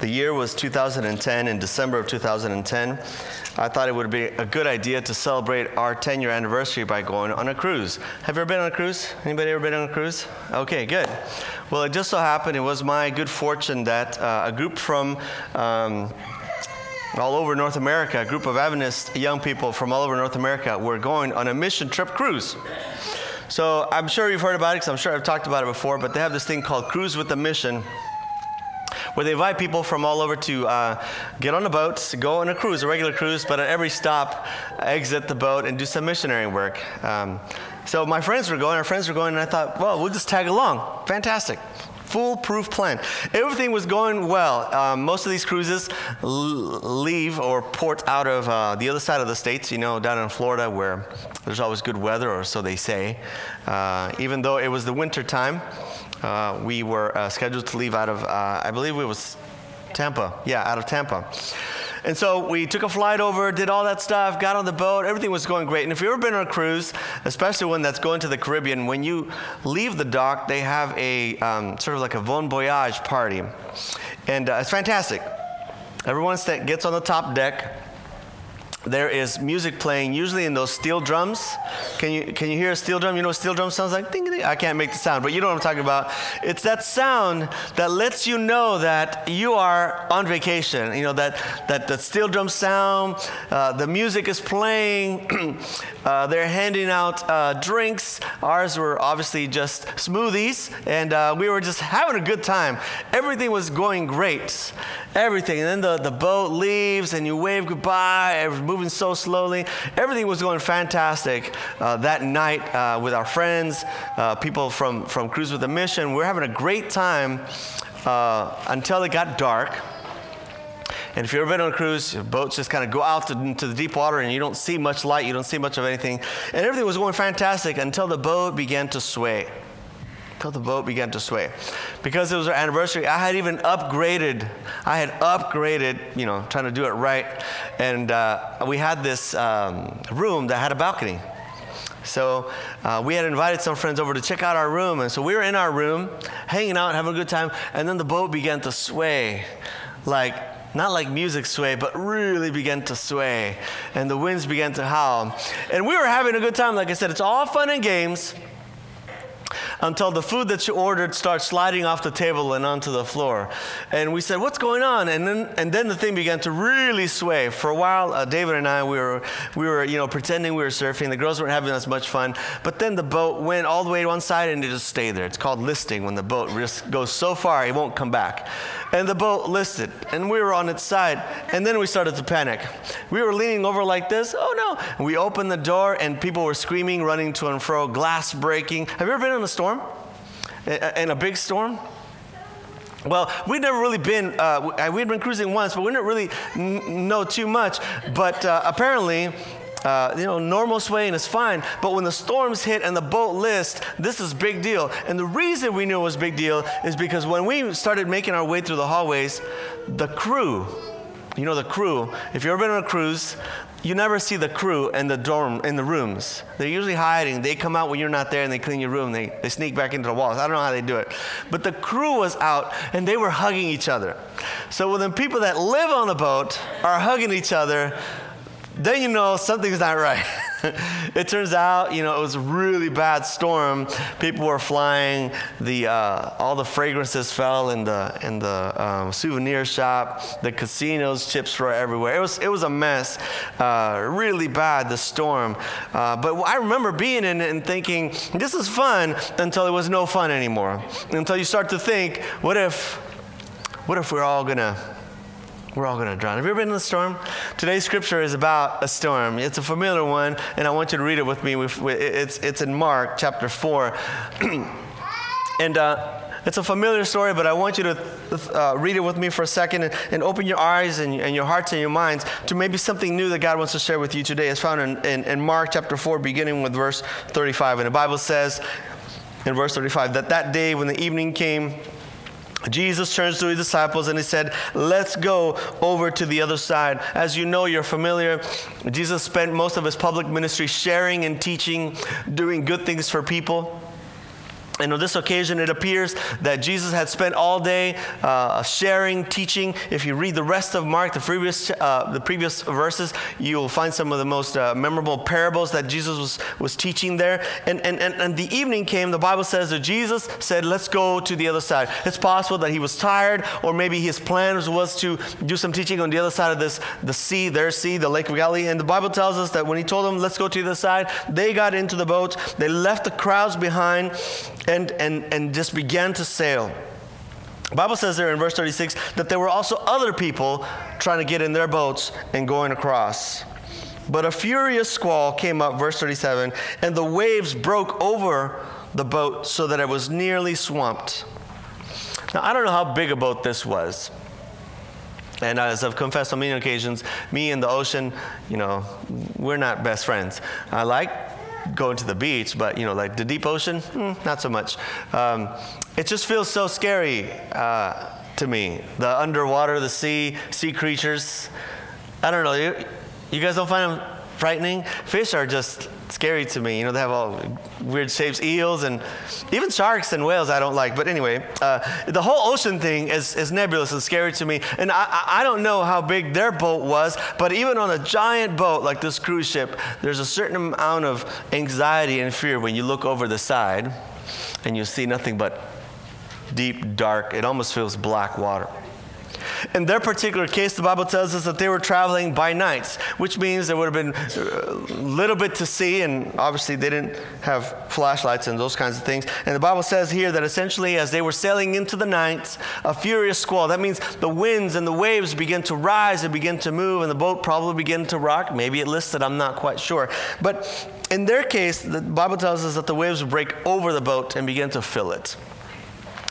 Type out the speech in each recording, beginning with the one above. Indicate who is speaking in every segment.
Speaker 1: The year was 2010, in December of 2010. I thought it would be a good idea to celebrate our 10 year anniversary by going on a cruise. Have you ever been on a cruise? Anybody ever been on a cruise? Okay, good. Well, it just so happened it was my good fortune that uh, a group from um, all over North America, a group of Adventist young people from all over North America were going on a mission trip cruise. So I'm sure you've heard about it because I'm sure I've talked about it before, but they have this thing called Cruise with a Mission where they invite people from all over to uh, get on a boat, go on a cruise, a regular cruise, but at every stop, exit the boat and do some missionary work. Um, so my friends were going, our friends were going, and I thought, well, we'll just tag along. Fantastic. Foolproof plan. Everything was going well. Um, most of these cruises l- leave or port out of uh, the other side of the states, you know, down in Florida where there's always good weather, or so they say. Uh, even though it was the winter time, uh, we were uh, scheduled to leave out of, uh, I believe it was Tampa. Yeah, out of Tampa. And so we took a flight over, did all that stuff, got on the boat, everything was going great. And if you've ever been on a cruise, especially one that's going to the Caribbean, when you leave the dock, they have a um, sort of like a bon voyage party. And uh, it's fantastic. Everyone gets on the top deck there is music playing, usually in those steel drums. Can you, can you hear a steel drum? You know what steel drum sounds like? Ding, ding. I can't make the sound, but you know what I'm talking about. It's that sound that lets you know that you are on vacation. You know, that, that, that steel drum sound, uh, the music is playing, uh, they're handing out uh, drinks. Ours were obviously just smoothies, and uh, we were just having a good time. Everything was going great. Everything. And then the, the boat leaves, and you wave goodbye moving so slowly. Everything was going fantastic uh, that night uh, with our friends, uh, people from, from Cruise with a Mission. We were having a great time uh, until it got dark. And if you've ever been on a cruise, boats just kind of go out to, into the deep water and you don't see much light, you don't see much of anything. And everything was going fantastic until the boat began to sway until the boat began to sway. Because it was our anniversary, I had even upgraded. I had upgraded, you know, trying to do it right. And uh, we had this um, room that had a balcony. So uh, we had invited some friends over to check out our room. And so we were in our room, hanging out, having a good time. And then the boat began to sway like not like music sway, but really began to sway. And the winds began to howl. And we were having a good time. Like I said, it's all fun and games until the food that you ordered starts sliding off the table and onto the floor. And we said, What's going on? And then, and then the thing began to really sway. For a while, uh, David and I, we were, we were you know, pretending we were surfing. The girls weren't having as much fun. But then the boat went all the way to one side and it just stayed there. It's called listing when the boat goes so far it won't come back. And the boat listed, and we were on its side. And then we started to panic. We were leaning over like this. Oh no. We opened the door and people were screaming, running to and fro, glass breaking. Have you ever been in a storm? In a big storm? Well, we'd never really been, uh, we'd been cruising once, but we didn't really n- know too much. But uh, apparently, uh, you know, normal swaying is fine, but when the storms hit and the boat list, this is big deal. And the reason we knew it was big deal is because when we started making our way through the hallways, the crew, you know, the crew, if you've ever been on a cruise, you never see the crew in the dorm in the rooms. They're usually hiding. They come out when you're not there and they clean your room. They, they sneak back into the walls. I don't know how they do it. But the crew was out and they were hugging each other. So when the people that live on the boat are hugging each other then you know something's not right it turns out, you know, it was a really bad storm. People were flying. The uh, all the fragrances fell in the in the um, souvenir shop. The casinos, chips were everywhere. It was it was a mess. Uh, really bad. The storm. Uh, but I remember being in it and thinking, this is fun until it was no fun anymore. Until you start to think, what if, what if we're all gonna we're all going to drown. Have you ever been in a storm? Today's scripture is about a storm. It's a familiar one, and I want you to read it with me. It's, it's in Mark chapter 4. and uh, it's a familiar story, but I want you to uh, read it with me for a second and, and open your eyes and, and, your hearts and your minds to maybe something new that God wants to share with you today. It's found in, in, in Mark chapter 4, beginning with verse 35. And the Bible says in verse 35 that that day when the evening came, Jesus turns to his disciples and he said, Let's go over to the other side. As you know, you're familiar. Jesus spent most of his public ministry sharing and teaching, doing good things for people. And on this occasion, it appears that Jesus had spent all day uh, sharing, teaching. If you read the rest of Mark, the previous, uh, the previous verses, you will find some of the most uh, memorable parables that Jesus was, was teaching there. And, and, and, and the evening came, the Bible says that Jesus said, Let's go to the other side. It's possible that he was tired, or maybe his plan was to do some teaching on the other side of this, the sea, their sea, the Lake of Galilee. And the Bible tells us that when he told them, Let's go to the other side, they got into the boat, they left the crowds behind and, and, and just began to sail. Bible says there in verse 36 that there were also other people trying to get in their boats and going across. But a furious squall came up, verse 37, and the waves broke over the boat so that it was nearly swamped. Now, I don't know how big a boat this was. And as I've confessed on many occasions, me and the ocean, you know, we're not best friends. I like going to the beach, but you know, like the deep ocean, mm, not so much. Um, it just feels so scary uh, to me. The underwater, the sea, sea creatures. I don't know. You, you guys don't find them frightening? Fish are just scary to me. You know, they have all weird shapes, eels, and even sharks and whales I don't like. But anyway, uh, the whole ocean thing is, is nebulous and scary to me. And I, I don't know how big their boat was, but even on a giant boat like this cruise ship, there's a certain amount of anxiety and fear when you look over the side and you see nothing but deep, dark, it almost feels black water. In their particular case, the Bible tells us that they were traveling by night, which means there would have been a little bit to see, and obviously they didn't have flashlights and those kinds of things. And the Bible says here that essentially, as they were sailing into the night, a furious squall, that means the winds and the waves begin to rise and begin to move, and the boat probably began to rock. Maybe it listed, I'm not quite sure. But in their case, the Bible tells us that the waves break over the boat and begin to fill it.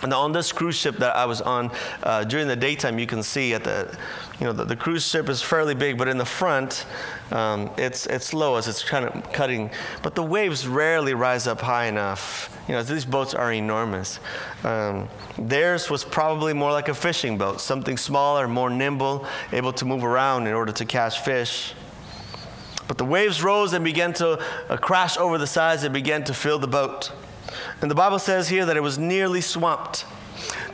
Speaker 1: And on this cruise ship that I was on uh, during the daytime, you can see at the, you know, the, the cruise ship is fairly big, but in the front, um, it's it's low as it's kind of cutting. But the waves rarely rise up high enough. You know, these boats are enormous. Um, theirs was probably more like a fishing boat, something smaller, more nimble, able to move around in order to catch fish. But the waves rose and began to uh, crash over the sides and began to fill the boat. And the Bible says here that it was nearly swamped.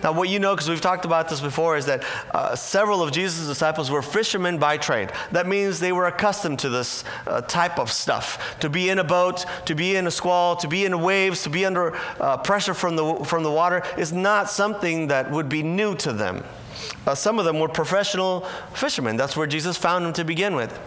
Speaker 1: Now, what you know, because we've talked about this before, is that uh, several of Jesus' disciples were fishermen by trade. That means they were accustomed to this uh, type of stuff. To be in a boat, to be in a squall, to be in waves, to be under uh, pressure from the, from the water is not something that would be new to them. Uh, some of them were professional fishermen. That's where Jesus found them to begin with.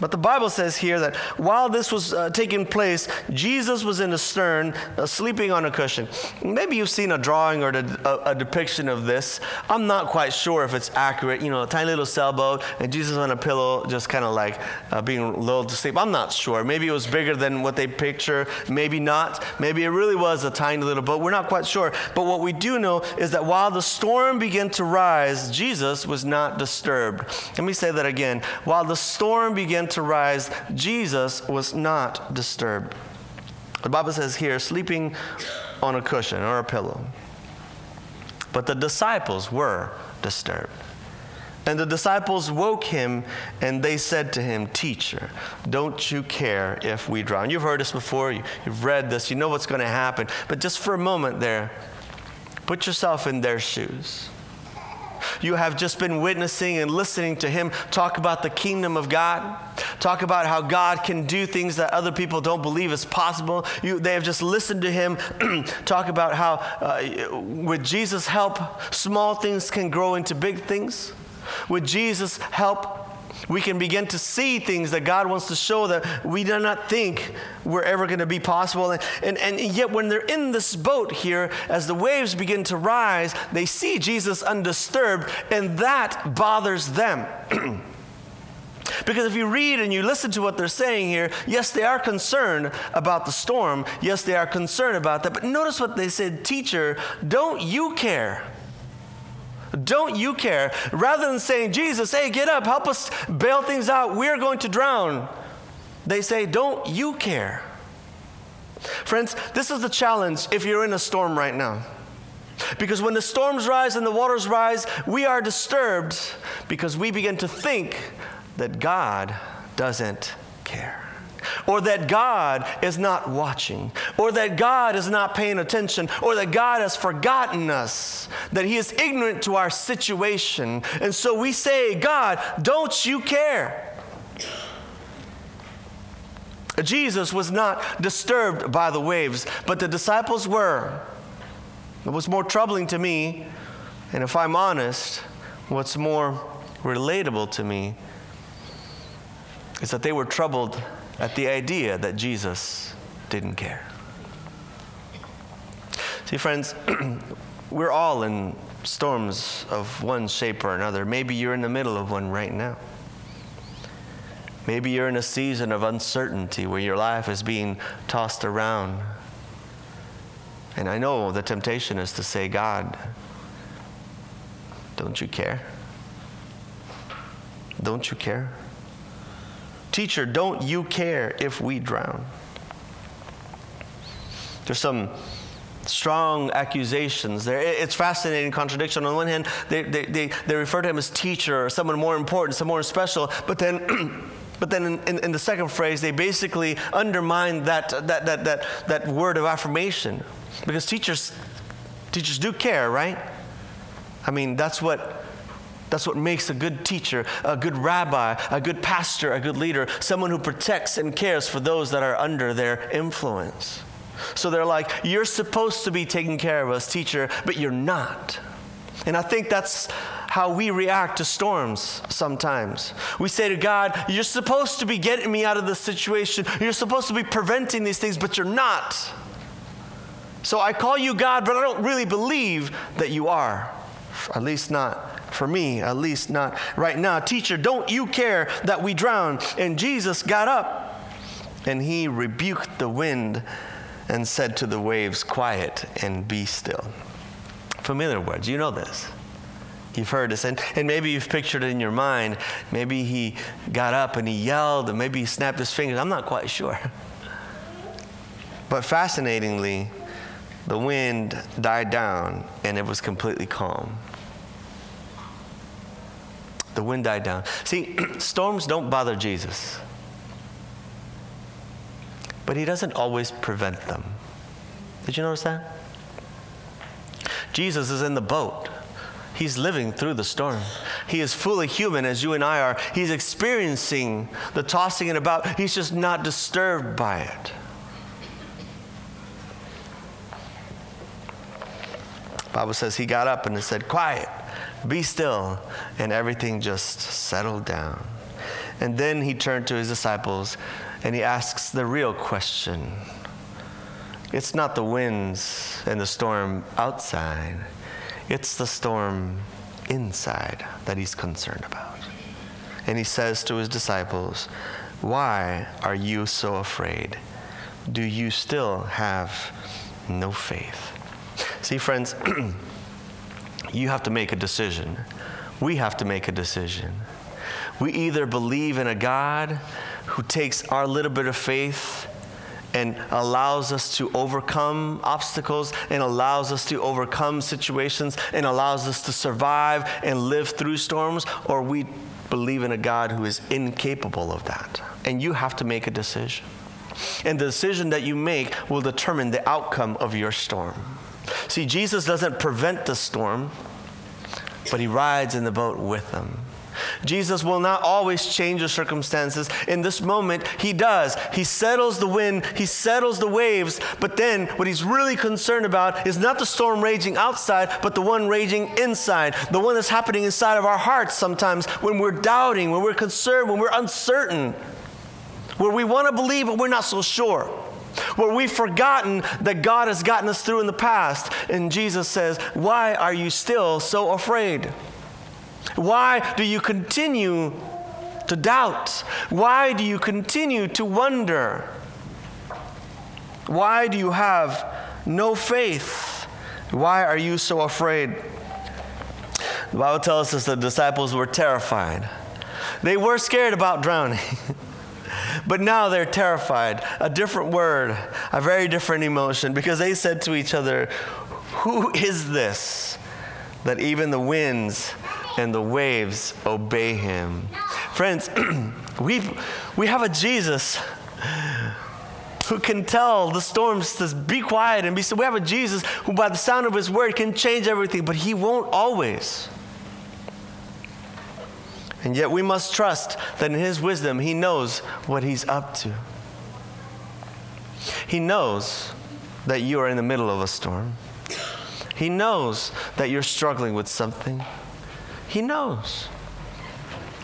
Speaker 1: But the Bible says here that while this was uh, taking place, Jesus was in the stern, uh, sleeping on a cushion. Maybe you've seen a drawing or a, a, depiction of this. I'm not quite sure if it's accurate. You know, a tiny little sailboat and Jesus on a pillow, just kind of like uh, being lulled to sleep. I'm not sure. Maybe it was bigger than what they picture. Maybe not. Maybe it really was a tiny little boat. We're not quite sure. But what we do know is that while the storm began to rise, Jesus was not disturbed. Let me say that again. While the storm began to rise, Jesus was not disturbed. The Bible says here, sleeping on a cushion or a pillow. But the disciples were disturbed. And the disciples woke him and they said to him, Teacher, don't you care if we drown? You've heard this before, you've read this, you know what's going to happen. But just for a moment there, put yourself in their shoes. You have just been witnessing and listening to him talk about the kingdom of God, talk about how God can do things that other people don't believe is possible. You, they have just listened to him talk about how, uh, with Jesus' help, small things can grow into big things. With Jesus' help, we can begin to see things that God wants to show that we do not think we're ever going to be possible. And, and, and yet, when they're in this boat here, as the waves begin to rise, they see Jesus undisturbed, and that bothers them. Because if you read and you listen to what they're saying here, yes, they are concerned about the storm. Yes, they are concerned about that. But notice what they said Teacher, don't you care? Don't you care? Rather than saying, Jesus, hey, get up, help us bail things out, we're going to drown, they say, Don't you care? Friends, this is the challenge if you're in a storm right now. Because when the storms rise and the waters rise, we are disturbed because we begin to think that God doesn't care. Or that God is not watching, or that God is not paying attention, or that God has forgotten us, that He is ignorant to our situation. And so we say, God, don't you care? Jesus was not disturbed by the waves, but the disciples were. It was more troubling to me, and if I'm honest, what's more relatable to me is that they were troubled at the idea that Jesus didn't care. See, friends, we're all in storms of one shape or another. Maybe you're in the middle of one right now. Maybe you're in a season of uncertainty where your life is being tossed around. And I know the temptation is to say, God, don't you care? Don't you care? Teacher, don't you care if we drown? There's some strong accusations there. It's fascinating contradiction. On the one hand, they, they, they, they refer to him as teacher or someone more important, someone more special, but then But then in, in, in, the second phrase, they basically undermine that, that, that, that, that word of affirmation. Because teachers, teachers do care, right? I mean, that's what, that's what makes a good teacher, a good rabbi, a good pastor, a good leader, someone who protects and cares for those that are under their influence. So they're like, You're supposed to be taking care of us, teacher, but you're not. And I think that's how we react to storms sometimes. We say to God, You're supposed to be getting me out of this situation. You're supposed to be preventing these things, but you're not. So I call you God, but I don't really believe that you are. At least not for me, at least not right now. Teacher, don't you care that we drown? And Jesus got up and he rebuked the wind and said to the waves, Quiet and be still. Familiar words, you know this. You've heard this, and, and maybe you've pictured it in your mind. Maybe he got up and he yelled, and maybe he snapped his fingers. I'm not quite sure. But fascinatingly, the wind died down and it was completely calm. The wind died down. See, storms don't bother Jesus, but he doesn't always prevent them. Did you notice that? Jesus is in the boat. He's living through the storm. He is fully human as you and I are. He's experiencing the tossing and about. He's just not disturbed by it. Bible says he got up and said, Quiet, be still. And everything just settled down. And then he turned to his disciples and he asks the real question. It's not the winds and the storm outside. It's the storm inside that he's concerned about. And he says to his disciples, Why are you so afraid? Do you still have no faith? See, friends, you have to make a decision. We have to make a decision. We either believe in a God who takes our little bit of faith and allows us to overcome obstacles and allows us to overcome situations and allows us to survive and live through storms, or we believe in a God who is incapable of that. And you have to make a decision. And the decision that you make will determine the outcome of your storm. See, Jesus doesn't prevent the storm, but he rides in the boat with them. Jesus will not always change the circumstances. In this moment, he does. He settles the wind, he settles the waves, but then what he's really concerned about is not the storm raging outside, but the one raging inside, the one that's happening inside of our hearts sometimes when we're doubting, when we're concerned, when we're uncertain, where we want to believe, but we're not so sure where we've forgotten that God has gotten us through in the past. And Jesus says, Why are you still so afraid? Why do you continue to doubt? Why do you continue to wonder? Why do you have no faith? Why are you so afraid? The Bible tells us the disciples were terrified. They were scared about drowning, but now they're terrified. A different word, a very different emotion, because they said to each other, Who is this that even the winds and the waves obey him. Friends, we we have a Jesus who can tell the storms to be quiet and be still. We have a Jesus who, by the sound of his word, can change everything, but he won't always. And yet we must trust that in his wisdom, he knows what he's up to. He knows that you are in the middle of a storm. He knows that you're struggling with something. He knows.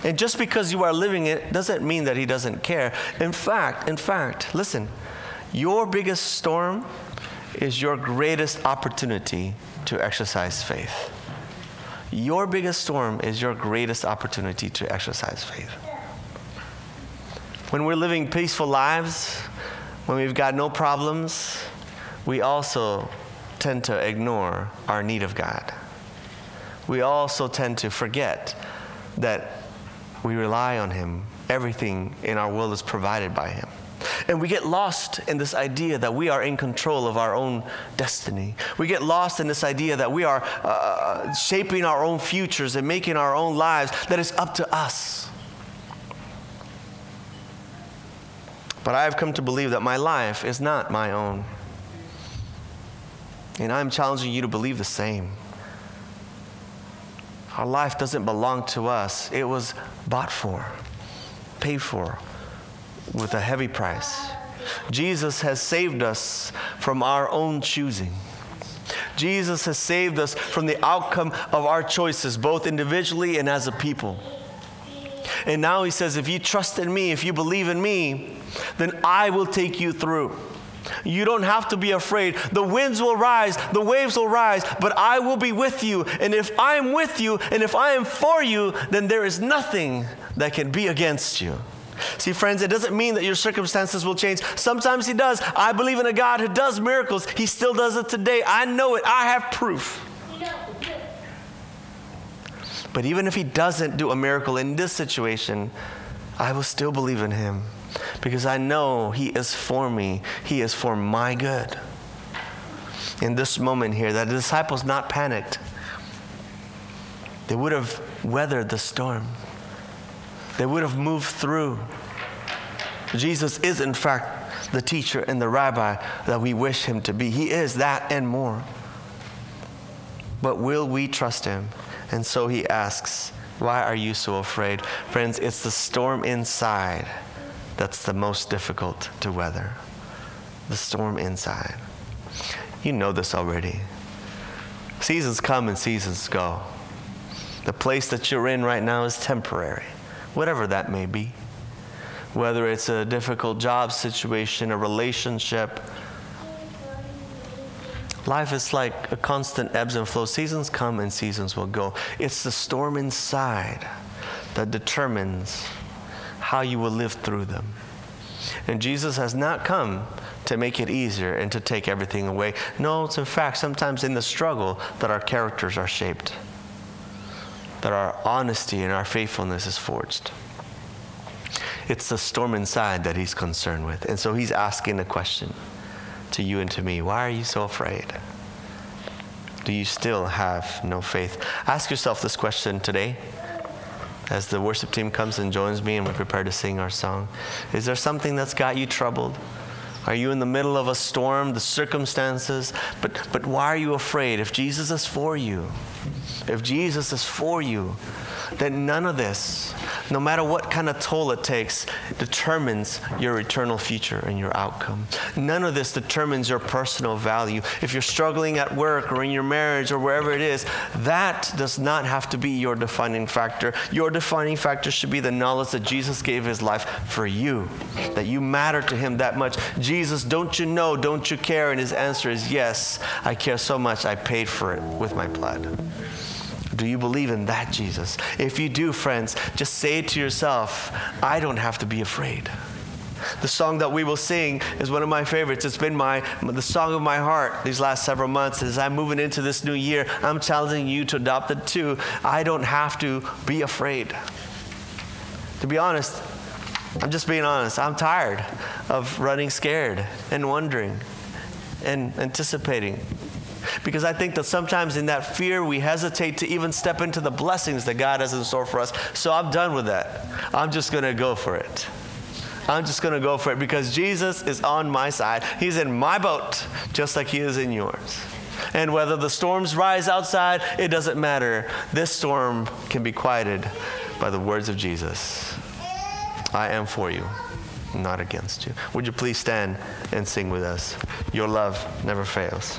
Speaker 1: And just because you are living it doesn't mean that he doesn't care. In fact, in fact, listen, your biggest storm is your greatest opportunity to exercise faith. Your biggest storm is your greatest opportunity to exercise faith. When we're living peaceful lives, when we've got no problems, we also tend to ignore our need of God. We also tend to forget that we rely on Him. Everything in our world is provided by Him. And we get lost in this idea that we are in control of our own destiny. We get lost in this idea that we are uh, shaping our own futures and making our own lives, that it's up to us. But I have come to believe that my life is not my own. And I'm challenging you to believe the same. Our life doesn't belong to us, it was bought for, paid for with a heavy price. Jesus has saved us from our own choosing. Jesus has saved us from the outcome of our choices, both individually and as a people. And now he says, if you trust in me, if you believe in me, then I will take you through. You don't have to be afraid. The winds will rise, the waves will rise, but I will be with you. And if I'm with you and if I am for you, then there is nothing that can be against you. See, friends, it doesn't mean that your circumstances will change. Sometimes He does. I believe in a God who does miracles. He still does it today. I know it. I have proof. But even if He doesn't do a miracle in this situation, I will still believe in Him because I know He is for me, He is for my good. In this moment here, that the disciples not panicked, they would have weathered the storm, they would have moved through. Jesus is, in fact, the teacher and the rabbi that we wish Him to be. He is that and more. But will we trust Him? And so He asks, Why are you so afraid? Friends, it's the storm inside that's the most difficult to weather the storm inside. You know this already. Seasons come and seasons go. The place that you're in right now is temporary, whatever that may be. Whether it's a difficult job situation, a relationship, life is like a constant ebbs and flows. Seasons come and seasons will go. It's the storm inside that determines how you will live through them. And Jesus has not come to make it easier and to take everything away. No, it's in fact sometimes in the struggle that our characters are shaped, that our honesty and our faithfulness is forged. It's the storm inside that he's concerned with. And so he's asking a question to you and to me Why are you so afraid? Do you still have no faith? Ask yourself this question today as the worship team comes and joins me and we prepare to sing our song. Is there something that's got you troubled? Are you in the middle of a storm, the circumstances? But, but why are you afraid? If Jesus is for you, if Jesus is for you, then none of this, no matter what kind of toll it takes, determines your eternal future and your outcome. None of this determines your personal value. If you're struggling at work or in your marriage or wherever it is, that does not have to be your defining factor. Your defining factor should be the knowledge that Jesus gave his life for you, that you matter to him that much. Jesus, don't you know? Don't you care? And his answer is yes, I care so much, I paid for it with my blood. Do you believe in that Jesus? If you do, friends, just say to yourself, I don't have to be afraid. The song that we will sing is one of my favorites. It's been my the song of my heart these last several months. As I'm moving into this new year, I'm challenging you to adopt it too. I don't have to be afraid. To be honest, I'm just being honest. I'm tired of running scared and wondering and anticipating because I think that sometimes in that fear, we hesitate to even step into the blessings that God has in store for us. So I'm done with that. I'm just going to go for it. I'm just going to go for it because Jesus is on my side. He's in my boat, just like He is in yours. And whether the storms rise outside, it doesn't matter. This storm can be quieted by the words of Jesus I am for you, not against you. Would you please stand and sing with us? Your love never fails.